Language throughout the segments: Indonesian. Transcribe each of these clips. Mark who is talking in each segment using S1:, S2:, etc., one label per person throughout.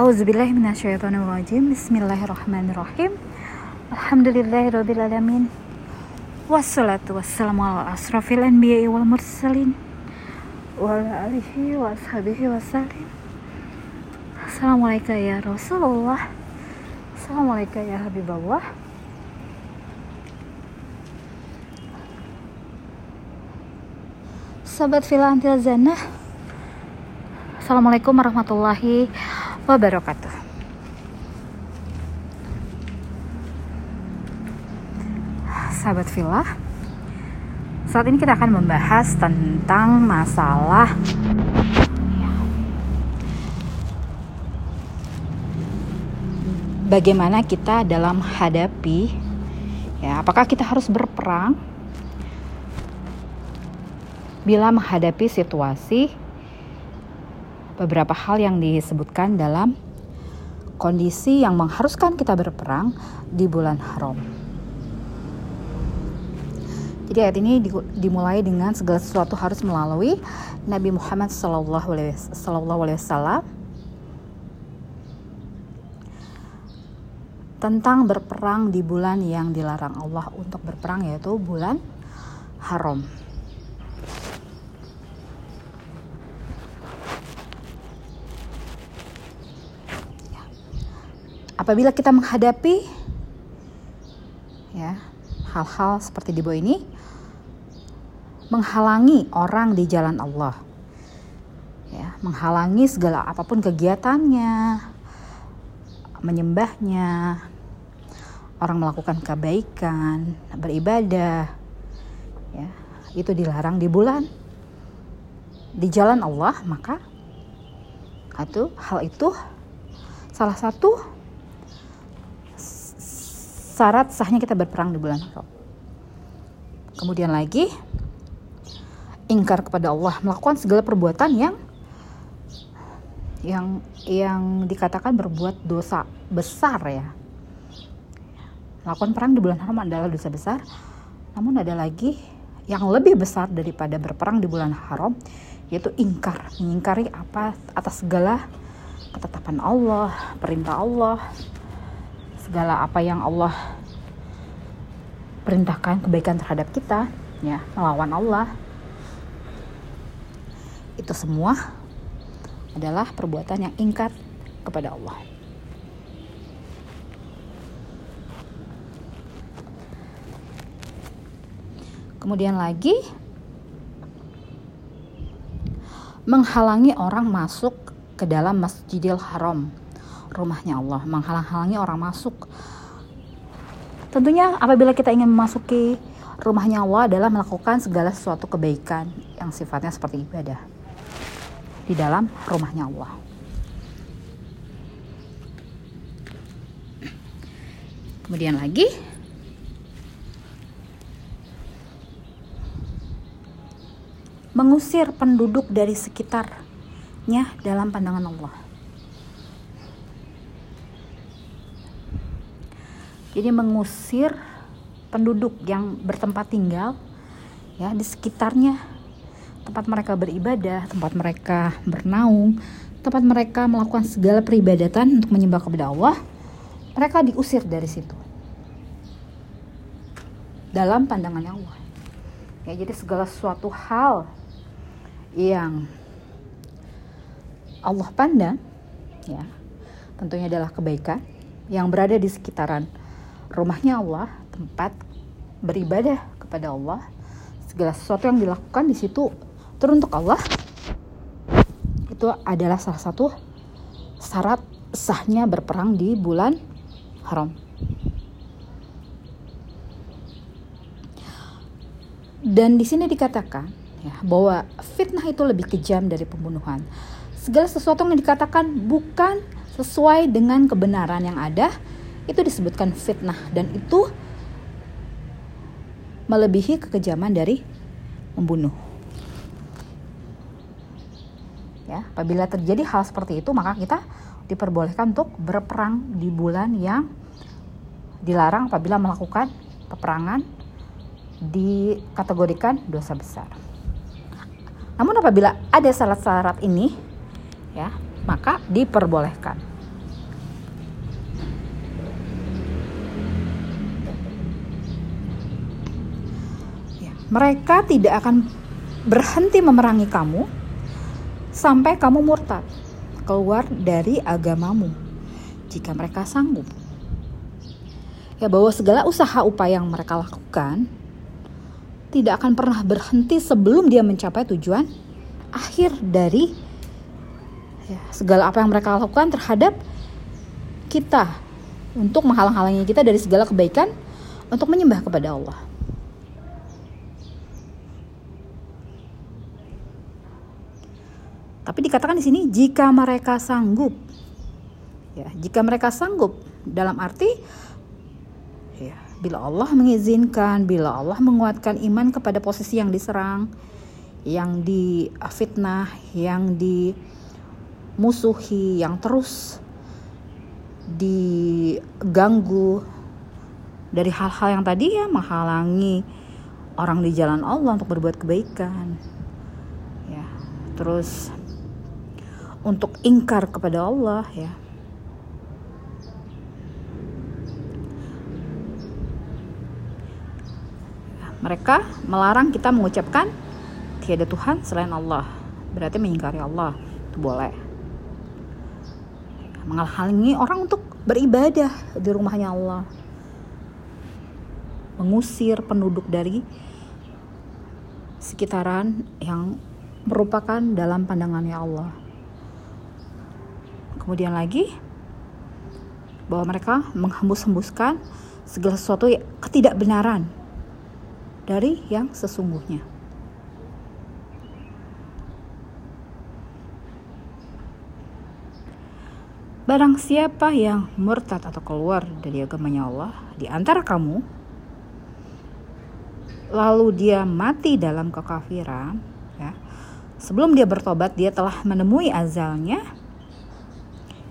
S1: Auzubillahiminasyaitonirrajim Bismillahirrahmanirrahim. Alhamdulillahirrabbilalamin Wassalatu wassalamu ala asrafil anbiya wal mursalin. Wa ala alihi wa ashabihi wassalim Assalamualaikum ya Rasulullah. Assalamualaikum ya Habibullah. Sahabat filantil zanah Assalamualaikum warahmatullahi wabarakatuh. Sahabat villa, saat ini kita akan membahas tentang masalah bagaimana kita dalam hadapi ya apakah kita harus berperang bila menghadapi situasi beberapa hal yang disebutkan dalam kondisi yang mengharuskan kita berperang di bulan haram. Jadi ayat ini dimulai dengan segala sesuatu harus melalui Nabi Muhammad Wasallam tentang berperang di bulan yang dilarang Allah untuk berperang yaitu bulan haram. Apabila kita menghadapi ya hal-hal seperti di bawah ini menghalangi orang di jalan Allah. Ya menghalangi segala apa pun kegiatannya menyembahnya orang melakukan kebaikan beribadah ya itu dilarang di bulan. Di jalan Allah maka itu hal itu salah satu syarat sahnya kita berperang di bulan Haram. Kemudian lagi ingkar kepada Allah, melakukan segala perbuatan yang yang yang dikatakan berbuat dosa besar ya. Melakukan perang di bulan Haram adalah dosa besar. Namun ada lagi yang lebih besar daripada berperang di bulan Haram yaitu ingkar, mengingkari apa atas segala ketetapan Allah, perintah Allah, segala apa yang Allah perintahkan kebaikan terhadap kita ya melawan Allah itu semua adalah perbuatan yang ingkar kepada Allah. Kemudian lagi menghalangi orang masuk ke dalam Masjidil Haram rumahnya Allah, menghalang-halangi orang masuk. Tentunya apabila kita ingin memasuki rumahnya Allah adalah melakukan segala sesuatu kebaikan yang sifatnya seperti ibadah di dalam rumahnya Allah. Kemudian lagi mengusir penduduk dari sekitarnya dalam pandangan Allah. Jadi mengusir penduduk yang bertempat tinggal ya di sekitarnya tempat mereka beribadah, tempat mereka bernaung, tempat mereka melakukan segala peribadatan untuk menyembah kepada Allah, mereka diusir dari situ. Dalam pandangan Allah. Ya, jadi segala sesuatu hal yang Allah pandang ya, tentunya adalah kebaikan yang berada di sekitaran rumahnya Allah, tempat beribadah kepada Allah, segala sesuatu yang dilakukan di situ teruntuk Allah, itu adalah salah satu syarat sahnya berperang di bulan haram. Dan di sini dikatakan ya, bahwa fitnah itu lebih kejam dari pembunuhan. Segala sesuatu yang dikatakan bukan sesuai dengan kebenaran yang ada, itu disebutkan fitnah dan itu melebihi kekejaman dari membunuh. Ya, apabila terjadi hal seperti itu maka kita diperbolehkan untuk berperang di bulan yang dilarang apabila melakukan peperangan dikategorikan dosa besar. Namun apabila ada syarat-syarat ini ya, maka diperbolehkan mereka tidak akan berhenti memerangi kamu sampai kamu murtad keluar dari agamamu jika mereka sanggup. Ya bahwa segala usaha upaya yang mereka lakukan tidak akan pernah berhenti sebelum dia mencapai tujuan akhir dari ya, segala apa yang mereka lakukan terhadap kita untuk menghalang-halangi kita dari segala kebaikan untuk menyembah kepada Allah. Tapi dikatakan di sini jika mereka sanggup. Ya, jika mereka sanggup dalam arti ya, bila Allah mengizinkan, bila Allah menguatkan iman kepada posisi yang diserang, yang difitnah, yang dimusuhi, yang terus diganggu dari hal-hal yang tadi ya menghalangi orang di jalan Allah untuk berbuat kebaikan ya terus untuk ingkar kepada Allah ya. Mereka melarang kita mengucapkan tiada Tuhan selain Allah. Berarti mengingkari Allah itu boleh. Menghalangi orang untuk beribadah di rumahnya Allah. Mengusir penduduk dari sekitaran yang merupakan dalam pandangannya Allah kemudian lagi bahwa mereka menghembus-hembuskan segala sesuatu ketidakbenaran dari yang sesungguhnya. Barang siapa yang murtad atau keluar dari agamanya Allah di antara kamu, lalu dia mati dalam kekafiran, ya, sebelum dia bertobat dia telah menemui azalnya,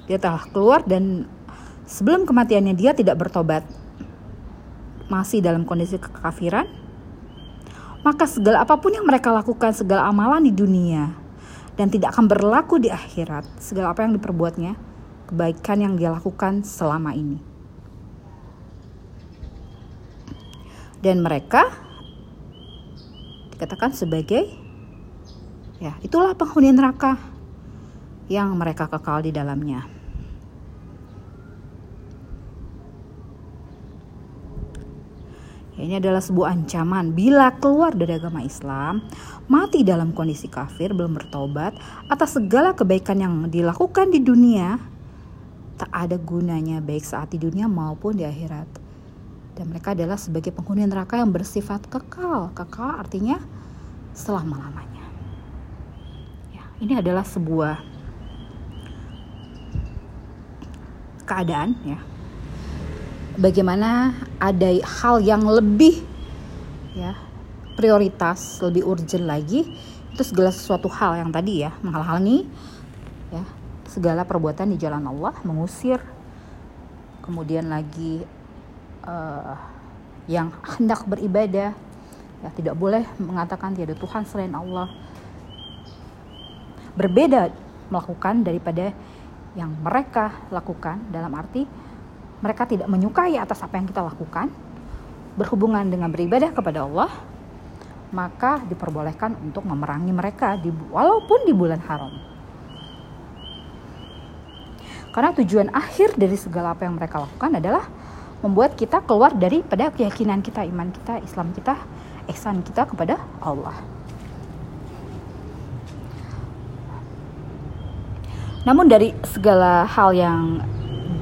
S1: dia telah keluar dan sebelum kematiannya dia tidak bertobat, masih dalam kondisi kekafiran, maka segala apa pun yang mereka lakukan, segala amalan di dunia, dan tidak akan berlaku di akhirat, segala apa yang diperbuatnya, kebaikan yang dia lakukan selama ini. Dan mereka dikatakan sebagai ya, itulah penghuni neraka yang mereka kekal di dalamnya. Ya, ini adalah sebuah ancaman bila keluar dari agama Islam, mati dalam kondisi kafir, belum bertobat atas segala kebaikan yang dilakukan di dunia, tak ada gunanya baik saat di dunia maupun di akhirat. Dan mereka adalah sebagai penghuni neraka yang bersifat kekal. Kekal artinya selama-lamanya. Ya, ini adalah sebuah keadaan ya. Bagaimana ada hal yang lebih ya prioritas, lebih urgent lagi itu segala sesuatu hal yang tadi ya menghalangi ya segala perbuatan di jalan Allah, mengusir, kemudian lagi uh, yang hendak beribadah, ya tidak boleh mengatakan tiada Tuhan selain Allah. Berbeda melakukan daripada yang mereka lakukan dalam arti mereka tidak menyukai atas apa yang kita lakukan berhubungan dengan beribadah kepada Allah maka diperbolehkan untuk memerangi mereka di, walaupun di bulan haram. Karena tujuan akhir dari segala apa yang mereka lakukan adalah membuat kita keluar daripada keyakinan kita, iman kita, Islam kita, ihsan kita kepada Allah. Namun dari segala hal yang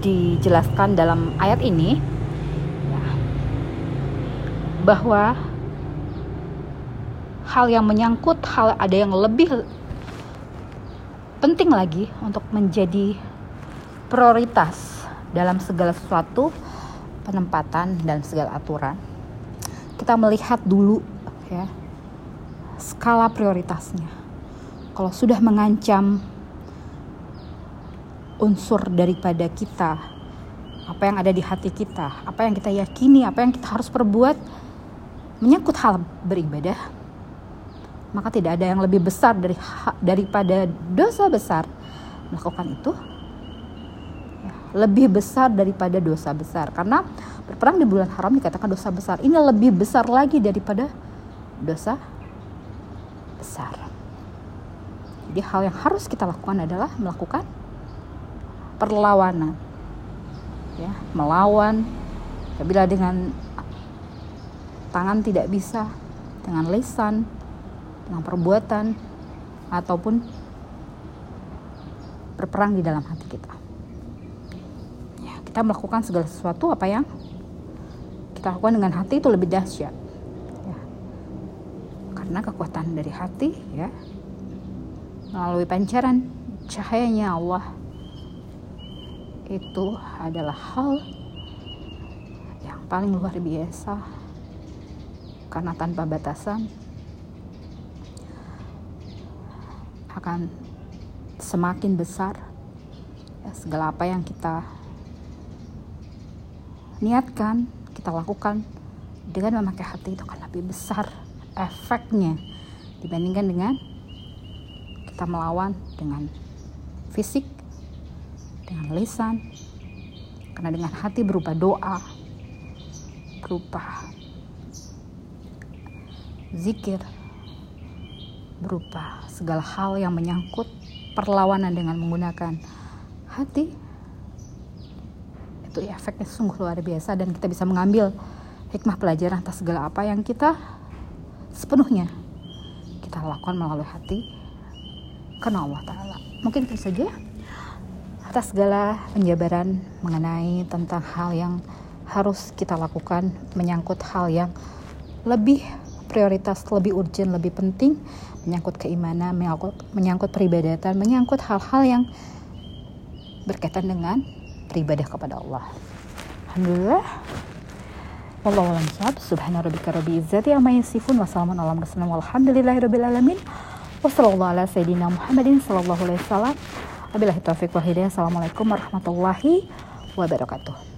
S1: dijelaskan dalam ayat ini bahwa hal yang menyangkut hal ada yang lebih penting lagi untuk menjadi prioritas dalam segala sesuatu penempatan dan segala aturan. Kita melihat dulu ya skala prioritasnya. Kalau sudah mengancam unsur daripada kita. Apa yang ada di hati kita apa yang kita yakini apa yang kita harus perbuat menyangkut hal beribadah maka tidak ada yang lebih besar dari daripada dosa besar. Melakukan itu lebih besar daripada dosa besar. Karena berperang di bulan haram dikatakan dosa besar. Ini lebih besar lagi daripada dosa besar. Jadi hal yang harus kita lakukan adalah melakukan perlawanan. Ya, melawan bila dengan tangan tidak bisa, dengan lisan, dengan perbuatan ataupun berperang di dalam hati kita. Ya, kita melakukan segala sesuatu apa yang kita lakukan dengan hati itu lebih dahsyat. Ya. Karena kekuatan dari hati ya melalui pancaran cahayanya Allah itu adalah hal yang paling luar biasa. Karena tanpa batasan akan semakin besar ya, segala apa yang kita niatkan kita lakukan dengan memakai hati itu akan lebih besar efeknya dibandingkan dengan kita melawan dengan fisik dengan lisan karena dengan hati berupa doa berupa zikir berupa segala hal yang menyangkut perlawanan dengan menggunakan hati itu efeknya sungguh luar biasa dan kita bisa mengambil hikmah pelajaran atas segala apa yang kita sepenuhnya kita lakukan melalui hati karena Allah Ta'ala. Mungkin itu saja atas segala penjabaran mengenai tentang hal yang harus kita lakukan menyangkut hal yang lebih prioritas lebih urgent lebih penting menyangkut keimanan, menyangkut, menyangkut peribadatan, menyangkut hal-hal yang berkaitan dengan beribadah kepada Allah. Alhamdulillah. Wallahu a'lam bishawab. Subhana rabbika rabbil izzati amma yasifun wa salamun ala mursalin walhamdulillahi rabbil alamin. Wassallallahu ala sayyidina Muhammadin sallallahu alaihi wasallam. Wabillahi taufiq wal hidayah. Assalamualaikum warahmatullahi wabarakatuh.